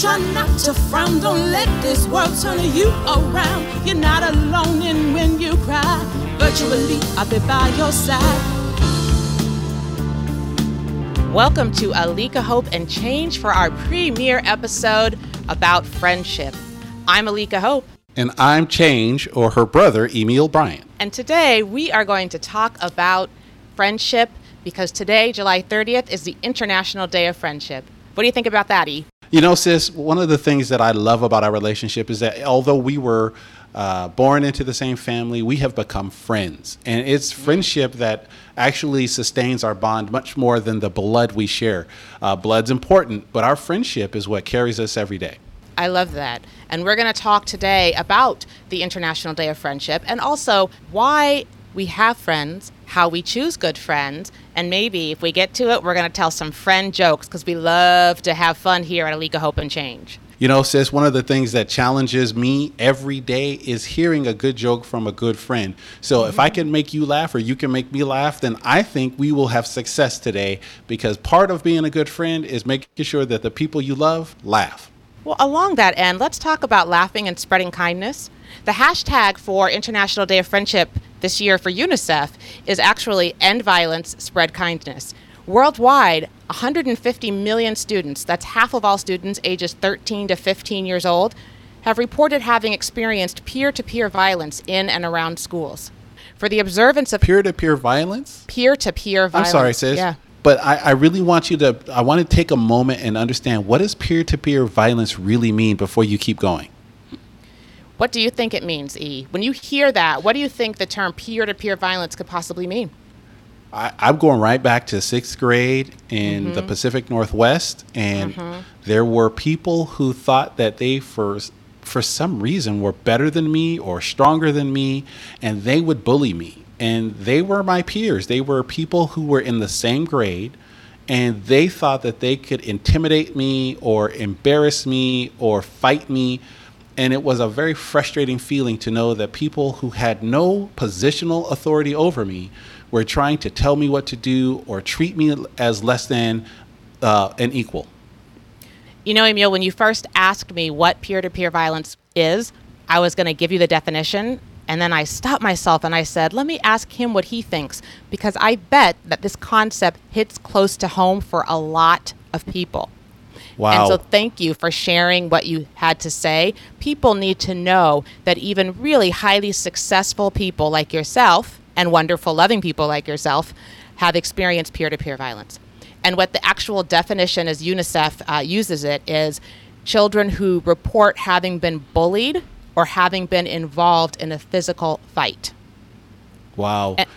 try not to frown. Don't let this world turn you around. You're not alone in when you cry. Virtually, I'll be by your side. Welcome to Alika Hope and Change for our premiere episode about friendship. I'm Alika Hope. And I'm Change, or her brother, Emil Bryant. And today we are going to talk about friendship because today, July 30th, is the International Day of Friendship. What do you think about that, E? You know, sis, one of the things that I love about our relationship is that although we were uh, born into the same family, we have become friends. And it's friendship that actually sustains our bond much more than the blood we share. Uh, blood's important, but our friendship is what carries us every day. I love that. And we're going to talk today about the International Day of Friendship and also why we have friends, how we choose good friends, and maybe if we get to it, we're going to tell some friend jokes because we love to have fun here at Alika Hope and Change. You know, sis, one of the things that challenges me every day is hearing a good joke from a good friend. So mm-hmm. if I can make you laugh or you can make me laugh, then I think we will have success today because part of being a good friend is making sure that the people you love laugh. Well, along that end, let's talk about laughing and spreading kindness. The hashtag for International Day of Friendship this year for UNICEF is actually End Violence, Spread Kindness. Worldwide, 150 million students, that's half of all students ages 13 to 15 years old, have reported having experienced peer to peer violence in and around schools. For the observance of peer to peer violence? Peer to peer violence. I'm sorry, sis. Yeah but I, I, really want you to i want to take a moment and understand what does peer-to-peer violence really mean before you keep going what do you think it means e when you hear that what do you think the term peer-to-peer violence could possibly mean I, am going right back to sixth grade in mm-hmm. the pacific northwest and mm-hmm. there were people who thought that they for for some reason were better than me or stronger than me and they would bully me and they were my peers. They were people who were in the same grade, and they thought that they could intimidate me or embarrass me or fight me. And it was a very frustrating feeling to know that people who had no positional authority over me were trying to tell me what to do or treat me as less than uh, an equal. You know, Emil, when you first asked me what peer to peer violence is, I was going to give you the definition, and then I stopped myself and I said, let me ask him what he thinks, because I bet that this concept hits close to home for a lot of people. Wow. And so thank you for sharing what you had to say. People need to know that even really highly successful people like yourself and wonderful, loving people like yourself have experienced peer to peer violence. And what the actual definition as UNICEF uh, uses it is children who report having been bullied or having been involved in a physical fight. Wow. And,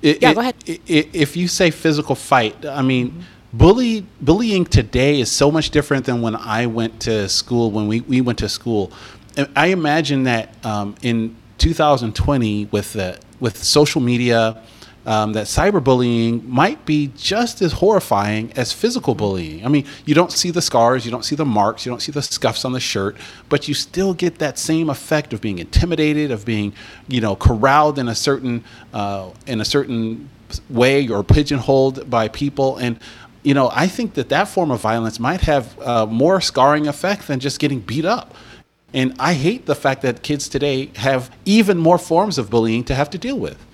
it, yeah, it, go ahead. It, if you say physical fight, I mean, mm-hmm. Bully bullying today is so much different than when I went to school. When we, we went to school, I imagine that um, in 2020 with the with social media um, that cyberbullying might be just as horrifying as physical bullying. I mean, you don't see the scars, you don't see the marks, you don't see the scuffs on the shirt, but you still get that same effect of being intimidated, of being, you know, corralled in a certain uh, in a certain way or pigeonholed by people and you know i think that that form of violence might have uh, more scarring effect than just getting beat up and i hate the fact that kids today have even more forms of bullying to have to deal with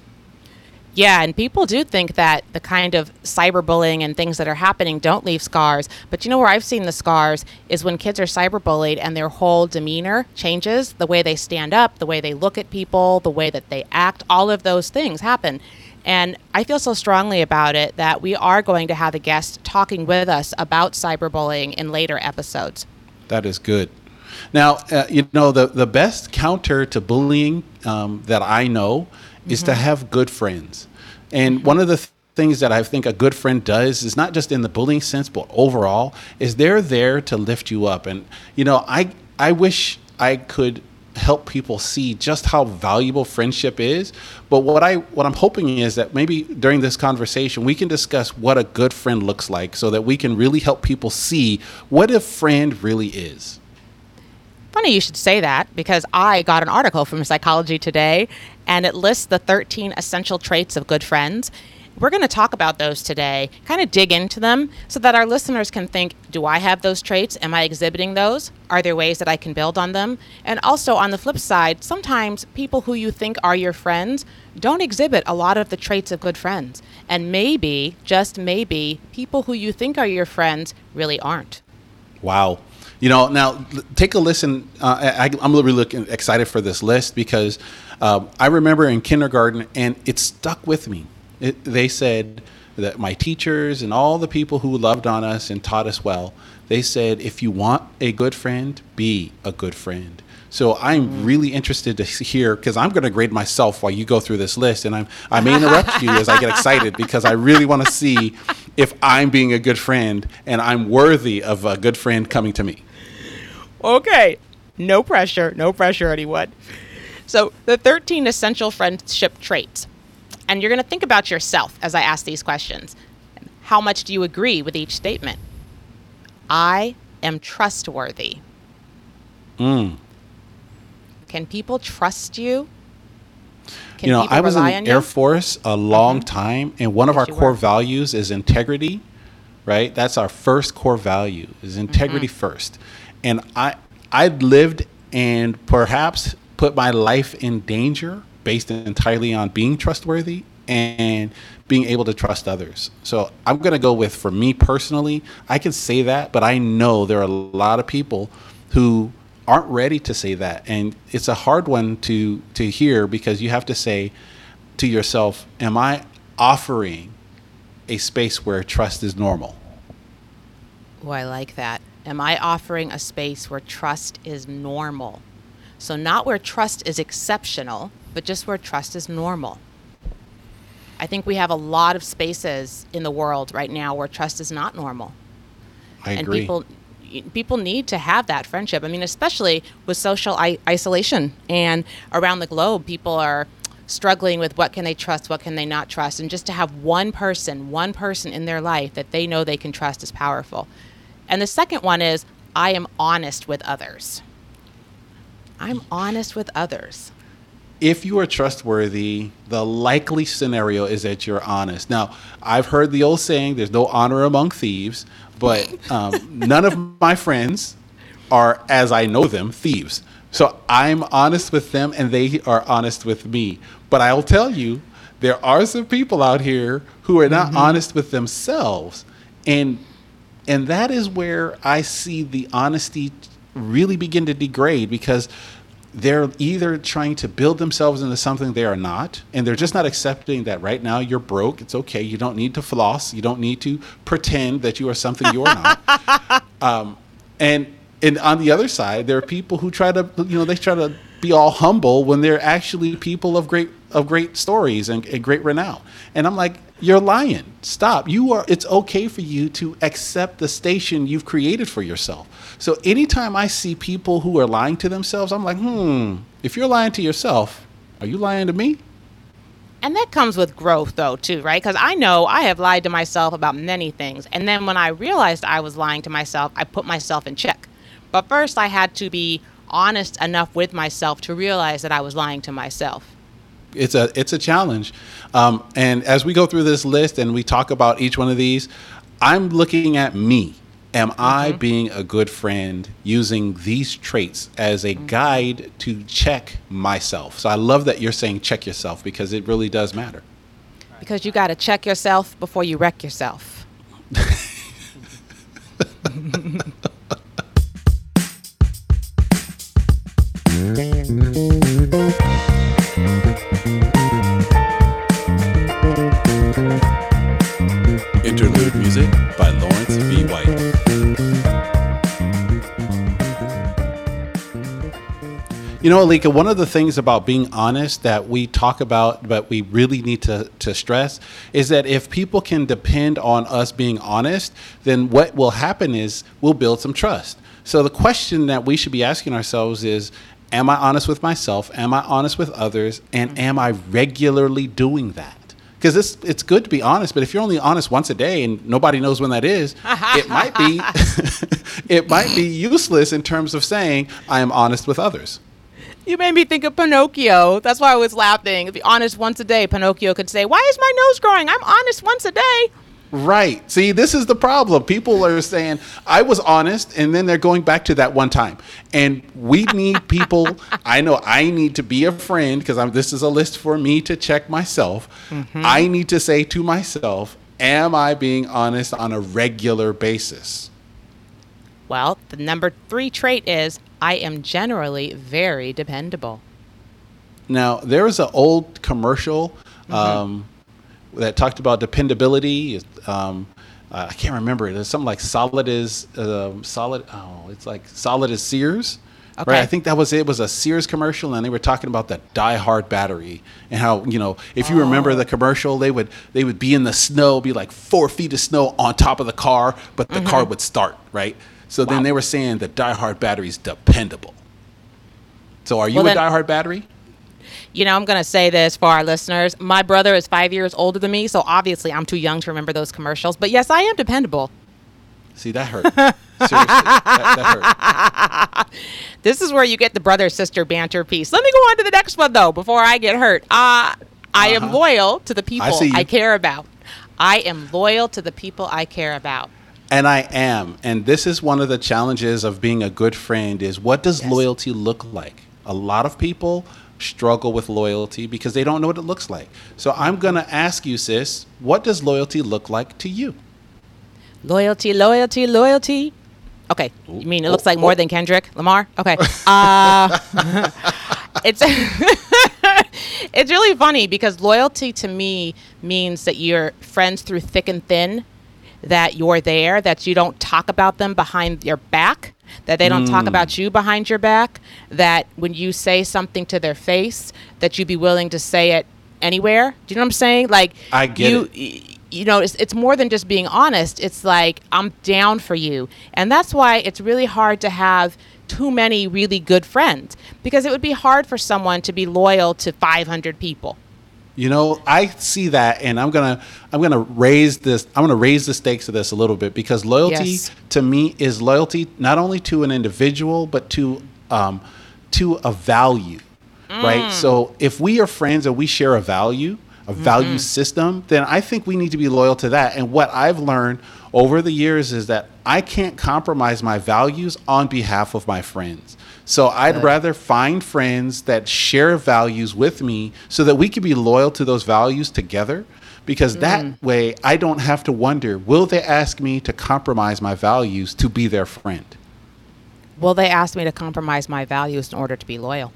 yeah, and people do think that the kind of cyberbullying and things that are happening don't leave scars. But you know where I've seen the scars is when kids are cyberbullied and their whole demeanor changes, the way they stand up, the way they look at people, the way that they act, all of those things happen. And I feel so strongly about it that we are going to have a guest talking with us about cyberbullying in later episodes. That is good. Now, uh, you know, the, the best counter to bullying um, that I know is mm-hmm. to have good friends. And one of the th- things that I think a good friend does is not just in the bullying sense, but overall, is they're there to lift you up. And you know, I I wish I could help people see just how valuable friendship is. But what I what I'm hoping is that maybe during this conversation we can discuss what a good friend looks like so that we can really help people see what a friend really is. Funny you should say that because I got an article from Psychology Today and it lists the 13 essential traits of good friends. We're going to talk about those today, kind of dig into them so that our listeners can think do I have those traits? Am I exhibiting those? Are there ways that I can build on them? And also, on the flip side, sometimes people who you think are your friends don't exhibit a lot of the traits of good friends. And maybe, just maybe, people who you think are your friends really aren't. Wow. You know, now take a listen. Uh, I, am really looking excited for this list because um, I remember in kindergarten and it stuck with me it, they said that my teachers and all the people who loved on us and taught us well, they said, if you want a good friend, be a good friend. So I'm mm. really interested to hear because I'm going to grade myself while you go through this list, and I'm I may interrupt you as I get excited because I really want to see if I'm being a good friend and I'm worthy of a good friend coming to me. Okay, no pressure, no pressure, anyone. So the 13 essential friendship traits. And you're going to think about yourself as I ask these questions. How much do you agree with each statement? I am trustworthy. Mm. Can people trust you? Can you know, I was in the Air Force a long mm-hmm. time, and one of yes, our core were. values is integrity. Right, that's our first core value is integrity mm-hmm. first. And I, I lived and perhaps put my life in danger based entirely on being trustworthy and being able to trust others. So I'm going to go with, for me personally, I can say that, but I know there are a lot of people who aren't ready to say that. And it's a hard one to, to hear because you have to say to yourself, Am I offering a space where trust is normal? Oh, I like that. Am I offering a space where trust is normal? So, not where trust is exceptional, but just where trust is normal. I think we have a lot of spaces in the world right now where trust is not normal. I and agree. people people need to have that friendship. I mean, especially with social I- isolation and around the globe, people are struggling with what can they trust, what can they not trust, and just to have one person, one person in their life that they know they can trust is powerful. And the second one is I am honest with others. I'm honest with others if you are trustworthy, the likely scenario is that you're honest. Now, I've heard the old saying, there's no honor among thieves, but um, none of my friends are, as I know them, thieves. So I'm honest with them and they are honest with me. But I'll tell you, there are some people out here who are not mm-hmm. honest with themselves. And and that is where I see the honesty really begin to degrade because they're either trying to build themselves into something they are not, and they're just not accepting that right now you're broke. It's okay. You don't need to floss. You don't need to pretend that you are something you are not. um, and and on the other side, there are people who try to, you know, they try to be all humble when they're actually people of great of great stories and, and great renown. And I'm like, you're lying. Stop. You are. It's okay for you to accept the station you've created for yourself. So anytime I see people who are lying to themselves, I'm like, hmm. If you're lying to yourself, are you lying to me? And that comes with growth, though, too, right? Because I know I have lied to myself about many things. And then when I realized I was lying to myself, I put myself in check. But first, I had to be honest enough with myself to realize that I was lying to myself it's a it's a challenge. Um, and as we go through this list and we talk about each one of these, I'm looking at me. Am mm-hmm. I being a good friend using these traits as a mm-hmm. guide to check myself? So I love that you're saying check yourself because it really does matter. Because you got to check yourself before you wreck yourself. You know, Alika, one of the things about being honest that we talk about, but we really need to, to stress, is that if people can depend on us being honest, then what will happen is we'll build some trust. So the question that we should be asking ourselves is Am I honest with myself? Am I honest with others? And mm-hmm. am I regularly doing that? Because it's it's good to be honest, but if you're only honest once a day and nobody knows when that is, it might be it might be useless in terms of saying I am honest with others. You made me think of Pinocchio. That's why I was laughing. Be honest once a day, Pinocchio could say, Why is my nose growing? I'm honest once a day. Right. See, this is the problem. People are saying, I was honest, and then they're going back to that one time. And we need people. I know I need to be a friend because this is a list for me to check myself. Mm-hmm. I need to say to myself, Am I being honest on a regular basis? Well, the number three trait is I am generally very dependable. Now, there was an old commercial. Mm-hmm. Um, that talked about dependability. Um, uh, I can't remember it. It's something like solid is uh, solid. Oh, it's like solid as Sears. Okay. Right. I think that was it. it. Was a Sears commercial, and they were talking about the Die Hard battery and how you know if you oh. remember the commercial, they would they would be in the snow, be like four feet of snow on top of the car, but the mm-hmm. car would start right. So wow. then they were saying the Die Hard battery is dependable. So are you well, a Die Hard battery? you know, I'm going to say this for our listeners. My brother is five years older than me, so obviously I'm too young to remember those commercials. But yes, I am dependable. See, that hurt. Seriously, that, that hurt. this is where you get the brother sister banter piece. Let me go on to the next one, though, before I get hurt. Uh, I uh-huh. am loyal to the people I, I care about. I am loyal to the people I care about. And I am. And this is one of the challenges of being a good friend is what does yes. loyalty look like? A lot of people struggle with loyalty because they don't know what it looks like. So I'm going to ask you, sis, what does loyalty look like to you? Loyalty, loyalty, loyalty. Okay, you mean it looks like more than Kendrick Lamar? Okay. Uh, it's it's really funny because loyalty to me means that you're friends through thick and thin, that you're there, that you don't talk about them behind your back, that they don't mm. talk about you behind your back, that when you say something to their face, that you'd be willing to say it anywhere. Do you know what I'm saying? Like I get you, it. You know, it's, it's more than just being honest. It's like I'm down for you, and that's why it's really hard to have too many really good friends because it would be hard for someone to be loyal to 500 people. You know, I see that, and I'm gonna I'm gonna raise this. I'm gonna raise the stakes of this a little bit because loyalty yes. to me is loyalty not only to an individual but to um, to a value, mm. right? So if we are friends and we share a value, a mm-hmm. value system, then I think we need to be loyal to that. And what I've learned over the years is that I can't compromise my values on behalf of my friends. So I'd rather find friends that share values with me so that we can be loyal to those values together. Because that mm. way I don't have to wonder will they ask me to compromise my values to be their friend? Will they ask me to compromise my values in order to be loyal?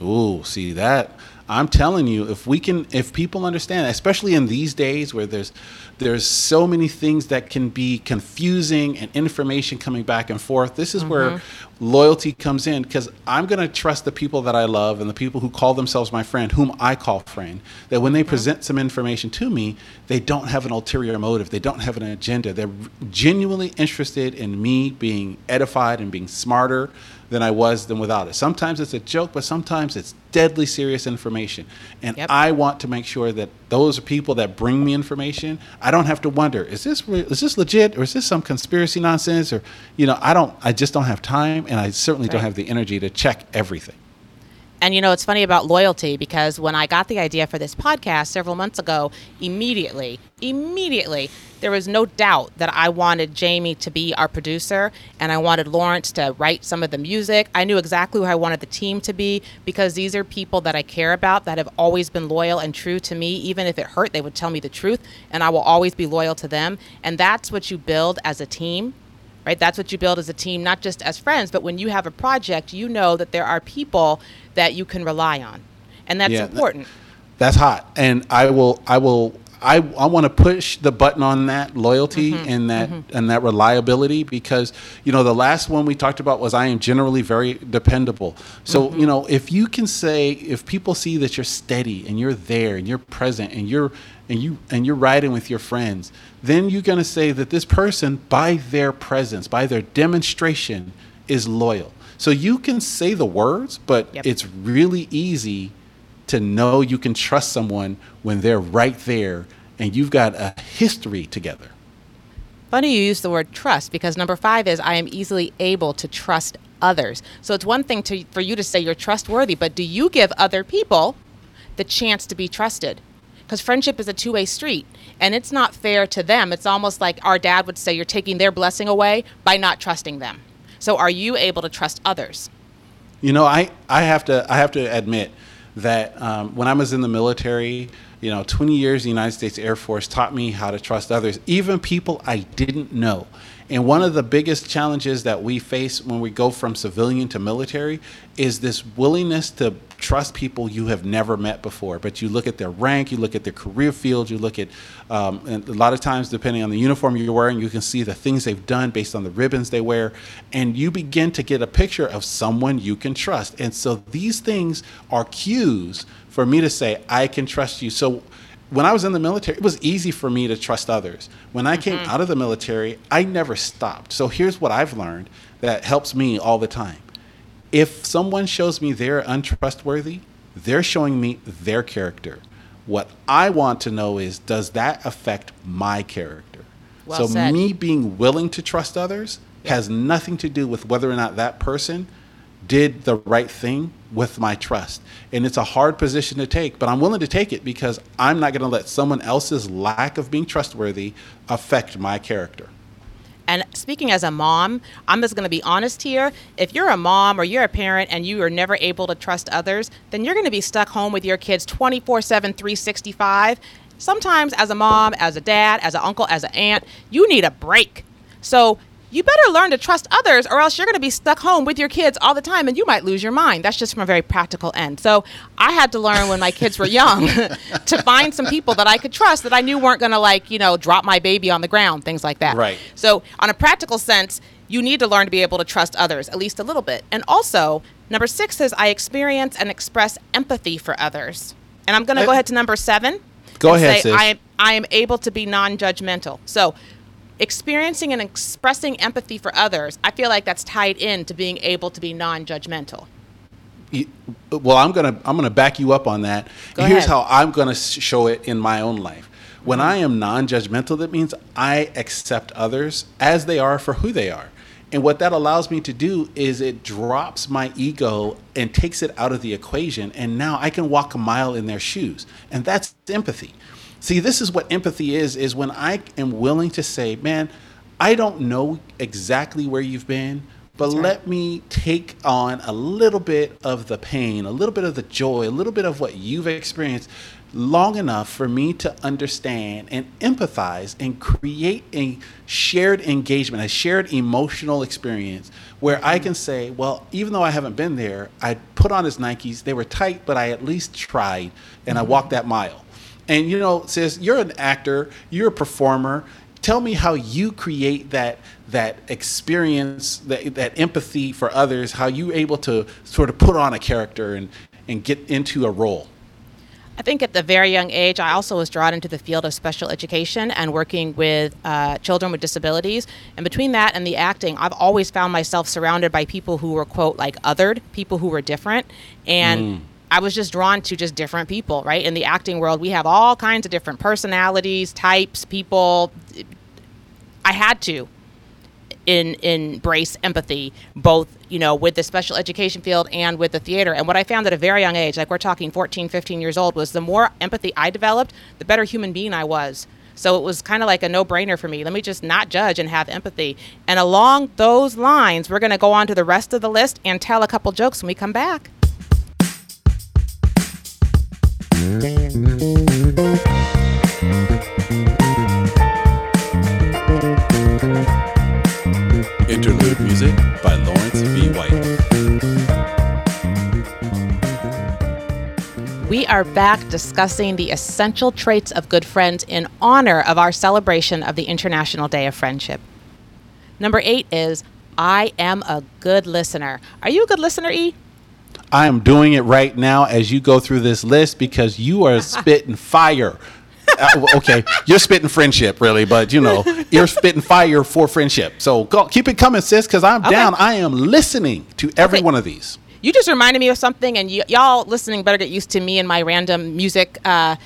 Ooh, see that I'm telling you, if we can, if people understand, especially in these days where there's there's so many things that can be confusing and information coming back and forth, this is mm-hmm. where loyalty comes in because I'm going to trust the people that I love and the people who call themselves my friend, whom I call friend. That when they mm-hmm. present some information to me, they don't have an ulterior motive, they don't have an agenda. They're genuinely interested in me being edified and being smarter than I was than without it. Sometimes it's a joke, but sometimes it's deadly serious information. And yep. I want to make sure that those are people that bring me information. I don't have to wonder, is this re- is this legit or is this some conspiracy nonsense or you know, I don't I just don't have time and I certainly right. don't have the energy to check everything. And you know, it's funny about loyalty because when I got the idea for this podcast several months ago, immediately, immediately, there was no doubt that I wanted Jamie to be our producer and I wanted Lawrence to write some of the music. I knew exactly who I wanted the team to be because these are people that I care about that have always been loyal and true to me. Even if it hurt, they would tell me the truth and I will always be loyal to them. And that's what you build as a team right? That's what you build as a team, not just as friends, but when you have a project, you know that there are people that you can rely on, and that's yeah, important. That, that's hot, and I will, I will. I, I want to push the button on that loyalty mm-hmm, and that mm-hmm. and that reliability because you know the last one we talked about was I am generally very dependable. So mm-hmm. you know if you can say if people see that you're steady and you're there and you're present and you're and you and you're riding with your friends, then you're going to say that this person by their presence, by their demonstration is loyal. So you can say the words, but yep. it's really easy to know you can trust someone when they're right there and you've got a history together. Funny you use the word trust because number five is I am easily able to trust others. So it's one thing to, for you to say you're trustworthy, but do you give other people the chance to be trusted? Because friendship is a two way street, and it's not fair to them. It's almost like our dad would say you're taking their blessing away by not trusting them. So are you able to trust others? You know, I, I have to I have to admit that um, when I was in the military, you know, 20 years in the United States Air Force taught me how to trust others, even people I didn't know. And one of the biggest challenges that we face when we go from civilian to military is this willingness to trust people you have never met before. But you look at their rank, you look at their career field, you look at, um, and a lot of times, depending on the uniform you're wearing, you can see the things they've done based on the ribbons they wear. And you begin to get a picture of someone you can trust. And so these things are cues for me to say, I can trust you. So when I was in the military, it was easy for me to trust others. When I came mm-hmm. out of the military, I never stopped. So here's what I've learned that helps me all the time. If someone shows me they're untrustworthy, they're showing me their character. What I want to know is does that affect my character? Well so said. me being willing to trust others has nothing to do with whether or not that person did the right thing with my trust. And it's a hard position to take, but I'm willing to take it because I'm not going to let someone else's lack of being trustworthy affect my character. And speaking as a mom, I'm just going to be honest here. If you're a mom or you're a parent and you are never able to trust others, then you're going to be stuck home with your kids 24 7, 365. Sometimes, as a mom, as a dad, as an uncle, as an aunt, you need a break. So you better learn to trust others or else you're going to be stuck home with your kids all the time and you might lose your mind. That's just from a very practical end. So I had to learn when my kids were young to find some people that I could trust that I knew weren't going to like, you know, drop my baby on the ground, things like that. Right. So on a practical sense, you need to learn to be able to trust others at least a little bit. And also, number 6 says I experience and express empathy for others. And I'm going to go uh, ahead to number 7. Go ahead, say, sis. I, I am able to be non-judgmental. So experiencing and expressing empathy for others, I feel like that's tied in to being able to be non-judgmental. Well, I'm gonna I'm gonna back you up on that. Go Here's ahead. how I'm gonna show it in my own life. When mm-hmm. I am non-judgmental, that means I accept others as they are for who they are. And what that allows me to do is it drops my ego and takes it out of the equation. And now I can walk a mile in their shoes. And that's empathy. See, this is what empathy is is when I am willing to say, "Man, I don't know exactly where you've been, but right. let me take on a little bit of the pain, a little bit of the joy, a little bit of what you've experienced long enough for me to understand and empathize and create a shared engagement, a shared emotional experience where I can say, well, even though I haven't been there, I put on his Nikes. They were tight, but I at least tried and I mm-hmm. walked that mile. And you know, says you're an actor, you're a performer. Tell me how you create that that experience, that that empathy for others. How you able to sort of put on a character and and get into a role. I think at the very young age, I also was drawn into the field of special education and working with uh, children with disabilities. And between that and the acting, I've always found myself surrounded by people who were, quote, like othered, people who were different. And mm. I was just drawn to just different people, right? In the acting world, we have all kinds of different personalities, types, people. I had to in, embrace empathy, both, you know, with the special education field and with the theater. And what I found at a very young age, like we're talking 14, 15 years old, was the more empathy I developed, the better human being I was. So it was kind of like a no brainer for me. Let me just not judge and have empathy. And along those lines, we're going to go on to the rest of the list and tell a couple jokes when we come back. Interlude music by Lawrence V. White. We are back discussing the essential traits of good friends in honor of our celebration of the International Day of Friendship. Number eight is I am a good listener. Are you a good listener, E? I am doing it right now as you go through this list because you are spitting fire. Uh, okay, you're spitting friendship, really, but you know, you're spitting fire for friendship. So go, keep it coming, sis, because I'm okay. down. I am listening to every okay. one of these. You just reminded me of something, and y- y'all listening better get used to me and my random music uh,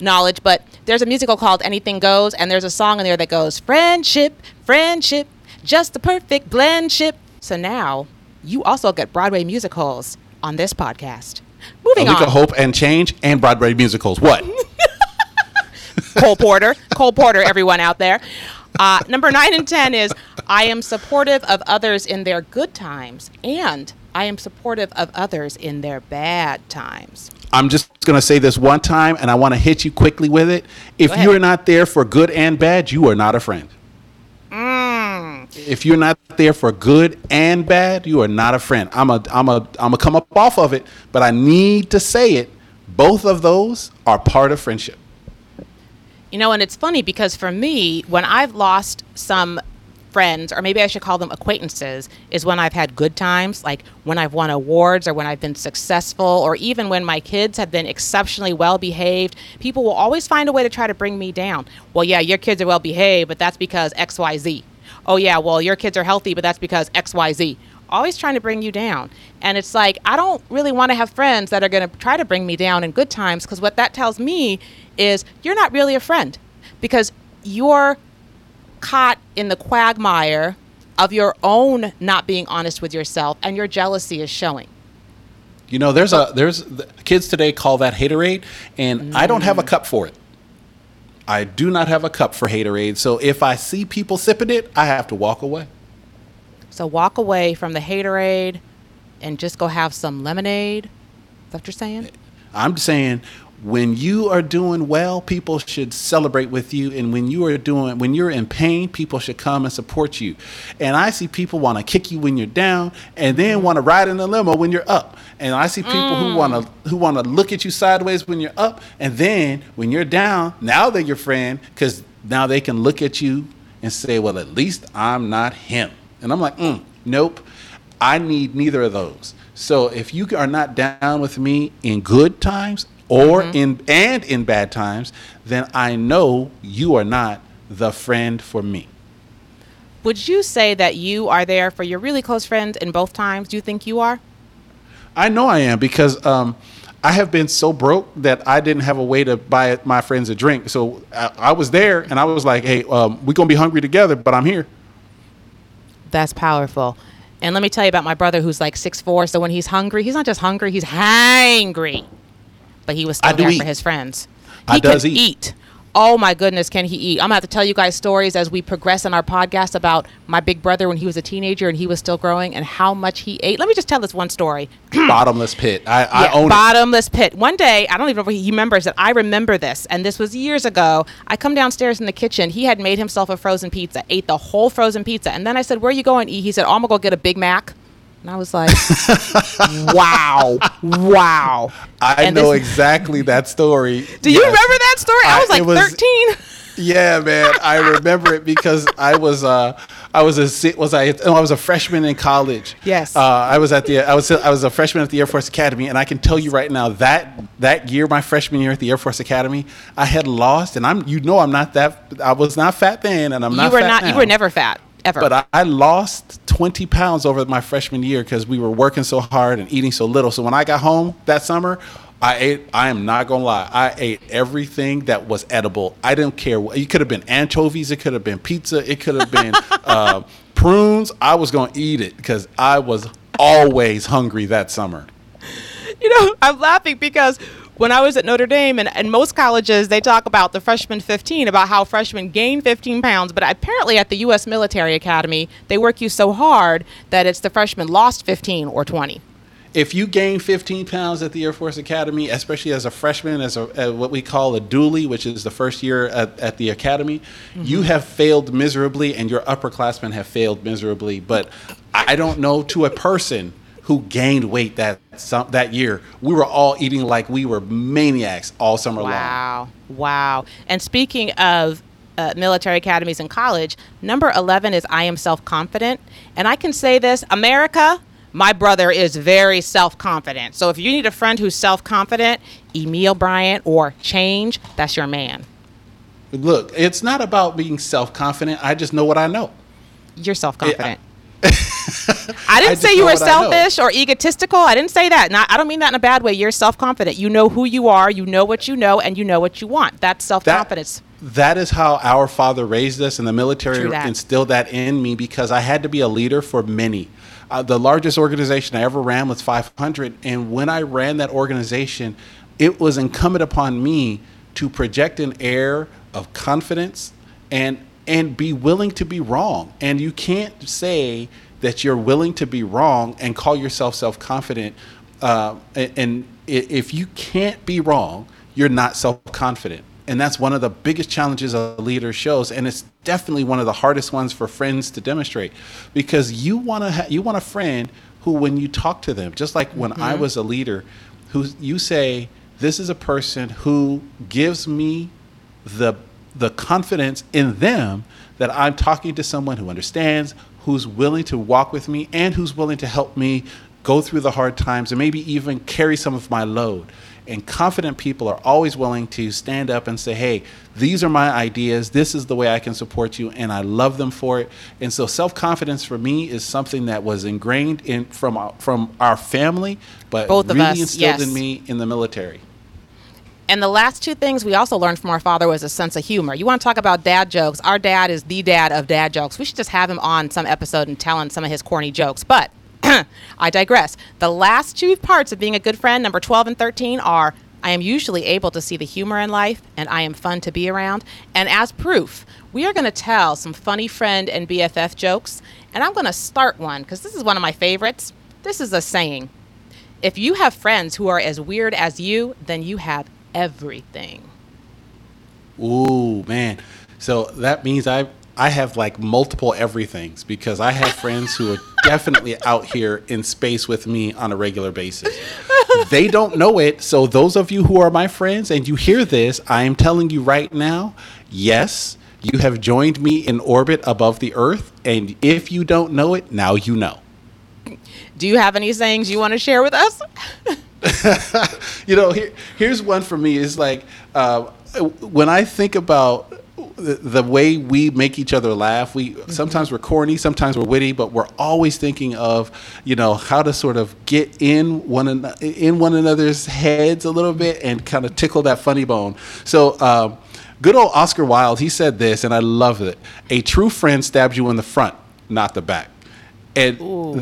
knowledge. But there's a musical called Anything Goes, and there's a song in there that goes, Friendship, friendship, just the perfect blend ship. So now you also get Broadway musicals on this podcast. Moving A week on. hope and change and Broadway musicals. What? Cole Porter. Cole Porter, everyone out there. Uh, number nine and 10 is I am supportive of others in their good times, and I am supportive of others in their bad times. I'm just going to say this one time and I want to hit you quickly with it. If you are not there for good and bad, you are not a friend. Mm. If you're not there for good and bad, you are not a friend. I'm a I'm a I'm gonna come up off of it, but I need to say it. Both of those are part of friendship. You know, and it's funny because for me, when I've lost some friends, or maybe I should call them acquaintances, is when I've had good times, like when I've won awards or when I've been successful, or even when my kids have been exceptionally well behaved. People will always find a way to try to bring me down. Well, yeah, your kids are well behaved, but that's because XYZ. Oh, yeah, well, your kids are healthy, but that's because XYZ. Always trying to bring you down. And it's like, I don't really want to have friends that are going to try to bring me down in good times because what that tells me is you're not really a friend because you're caught in the quagmire of your own not being honest with yourself and your jealousy is showing. You know, there's a there's the kids today call that haterade, and I don't have a mm. cup for it. I do not have a cup for haterade. So if I see people sipping it, I have to walk away. So walk away from the haterade and just go have some lemonade. Is that what you're saying? I'm saying when you are doing well, people should celebrate with you, and when you are doing when you're in pain, people should come and support you. And I see people want to kick you when you're down, and then want to ride in the limo when you're up. And I see people who want to who want to look at you sideways when you're up, and then when you're down, now they're your friend because now they can look at you and say, "Well, at least I'm not him." And I'm like, mm, "Nope, I need neither of those." So if you are not down with me in good times or in and in bad times, then I know you are not the friend for me. Would you say that you are there for your really close friends in both times? Do you think you are? I know I am because um, I have been so broke that I didn't have a way to buy my friends a drink. So I, I was there and I was like, "Hey, um, we're gonna be hungry together, but I'm here." That's powerful. And let me tell you about my brother who's like six four. So when he's hungry, he's not just hungry, he's hangry. But he was still there eat. for his friends. I He does could eat. eat. Oh my goodness, can he eat? I'm gonna have to tell you guys stories as we progress in our podcast about my big brother when he was a teenager and he was still growing and how much he ate. Let me just tell this one story. Bottomless pit. I, I Yeah, own it. bottomless pit. One day, I don't even know if he remembers it. I remember this, and this was years ago. I come downstairs in the kitchen. He had made himself a frozen pizza, ate the whole frozen pizza, and then I said, "Where are you going?" to eat?" He said, oh, "I'm gonna go get a Big Mac." And I was like, "Wow, wow!" I And know this- exactly that story. Do you remember that story? I I- was like was- 13. Yeah, man, I remember it because I was uh I was a was I oh, I was a freshman in college. Yes. Uh, I was at the I was I was a freshman at the Air Force Academy, and I can tell you right now that that year, my freshman year at the Air Force Academy, I had lost, and I'm you know I'm not that I was not fat then, and I'm not. You were fat not. You were never fat ever. But I, I lost 20 pounds over my freshman year because we were working so hard and eating so little. So when I got home that summer, I ate, I am not to lie, I ate everything that was edible. I didn't care. what- It could have been anchovies, it could have been pizza, it could have been uh, prunes. I was to eat it because I was always hungry that summer. you know, I'm laughing because when I was at Notre Dame and, and most colleges, they talk about the freshman 15, about how freshmen gain 15 pounds. But apparently at the U.S. Military Academy, they work you so hard that it's the freshmen lost 15 or 20. If you gain 15 pounds at the Air Force Academy, especially as a freshman, as a as what we call a doolie, which is the first year at, at the academy, mm-hmm. you have failed miserably, and your upperclassmen have failed miserably. But I don't know to a person who gained weight that some, that year. We were all eating like we were maniacs all summer long. Wow. Wow. And speaking of uh, military academies and college, number 11 is I am self confident. And I can say this America, my brother is very self confident. So if you need a friend who's self confident, Emil Bryant or Change, that's your man. Look, it's not about being self confident. I just know what I know. You're self confident. I didn't I say you were what I know. selfish or egotistical. I didn't say that. Not, I don't mean that in a bad way. You're self confident. You know who you are. You know what you know, and you know what you want. That's self That- confidence. That is how our father raised us, and the military that. instilled that in me because I had to be a leader for many. Uh, the largest organization I ever ran was 500, and when I ran that organization, it was incumbent upon me to project an air of confidence and and be willing to be wrong. And you can't say that you're willing to be wrong and call yourself self-confident. Uh, and, if you can't be wrong, you're not self-confident and that's one of the biggest challenges a leader shows and it's definitely one of the hardest ones for friends to demonstrate because you want to ha- you want a friend who when you talk to them just like when I was a leader who you say this is a person who gives me the the confidence in them that I'm talking to someone who understands, who's willing to walk with me and who's willing to help me go through the hard times and maybe even carry some of my load. And confident people are always willing to stand up and say, hey, these are my ideas. This is the way I can support you. And I love them for it. And so self confidence for me is something that was ingrained in from our, from our family, but Both really us, instilled yes. in me in the military. And the last two things we also learned from our father was a sense of humor. You want to talk about dad jokes? Our dad is the dad of dad jokes. We should just have him on some episode and telling some of his corny jokes. But I digress. The last two parts of being a good friend, number 12 and 13, are I am usually able to see the humor in life and I am fun to be around. And as proof, we are going to tell some funny friend and BFF jokes. And I'm going to start one because this is one of my favorites. This is a saying if you have friends who are as weird as you, then you have everything. Ooh, man. So that means I I have like multiple everythings because I have friends who are definitely out here in space with me on a regular basis. They don't know it. So those of you who are my friends and you hear this, I am telling you right now, yes, you have joined me in orbit above the earth and if you don't know it, now you know. Do you have any sayings you want to share with us? you know, here, here's one for me. Is like uh, when I think about the, the way we make each other laugh. We sometimes we're corny, sometimes we're witty, but we're always thinking of you know how to sort of get in one an- in one another's heads a little bit and kind of tickle that funny bone. So. Um, Good old Oscar Wilde, he said this, and I love it. A true friend stabs you in the front, not the back and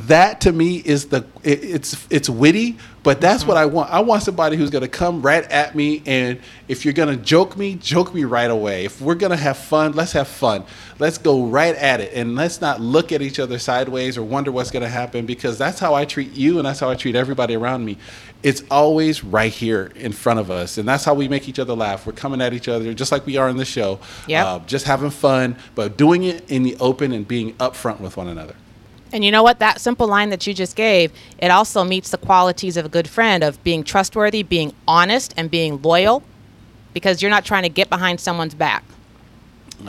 that to me is the it, it's it's witty but that's what i want. I want somebody who's going to come right at me and if you're going to joke me joke me right away. If we're going to have fun let's have fun. Let's go right at it and let's not look at each other sideways or wonder what's going to happen because that's how i treat you and that's how i treat everybody around me. It's always right here in front of us and that's how we make each other laugh. We're coming at each other just like we are in the show Yep. uh, just having fun but doing it in the open and being upfront with one another And you know what? That simple line that you just gave, it also meets the qualities of a good friend of being trustworthy, being honest, and being loyal because you're not trying to get behind someone's back.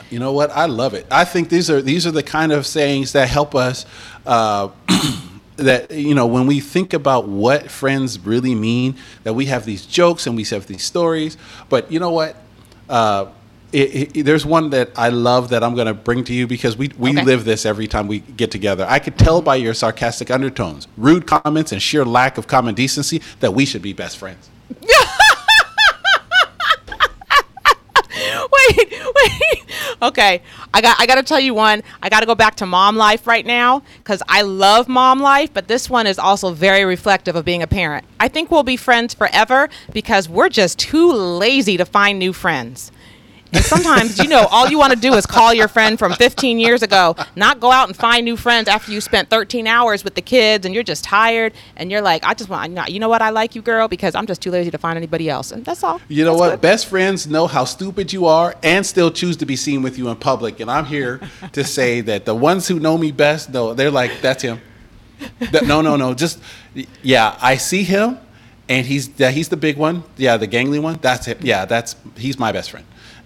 You know what? I love it. I think these are these are the kind of sayings that help us. Uh, that you know when we think about what friends really mean, that we have these jokes and we have these stories. But you know what? Uh, it, it, there's one that I love that I'm going to bring to you because we, we Okay. live this every time we get together. I could tell by your sarcastic undertones, rude comments, and sheer lack of common decency that we should be best friends. wait, wait. Okay, I got I got to tell you one. I got to go back to mom life right now cuz I love mom life, but this one is also very reflective of being a parent. I think we'll be friends forever because we're just too lazy to find new friends. And sometimes, you know, all you want to do is call your friend from 15 years ago, not go out and find new friends after you spent 13 hours with the kids and you're just tired and you're like, I just want, you know what, I like you, girl, because I'm just too lazy to find anybody else. And that's all. You know That's what? good. Best friends know how stupid you are and still choose to be seen with you in public. And I'm here to say that the ones who know me best, no, they're like, that's him. No, no, no. Just, yeah, I see him and he's, he's the big one. Yeah, the gangly one. That's it. Yeah, that's, he's my best friend.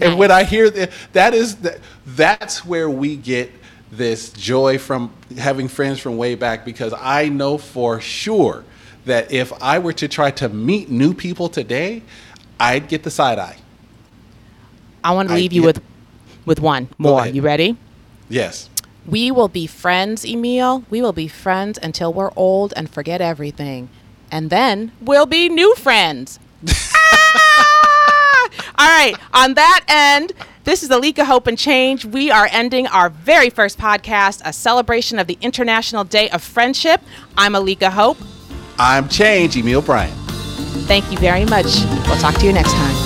and when I hear that, that is, the, that's where we get this joy from having friends from way back because I know for sure that if I were to try to meet new people today, I'd get the side eye. I want to I leave you get- with with one more. You ready? Yes. We will be friends, Emil. We will be friends until we're old and forget everything. And then we'll be new friends. Ah! All right. On that end, this is Alika Hope and Change. We are ending our very first podcast, a celebration of the International Day of Friendship. I'm Alika Hope. I'm Change, Emil Bryant. Thank you very much. We'll talk to you next time.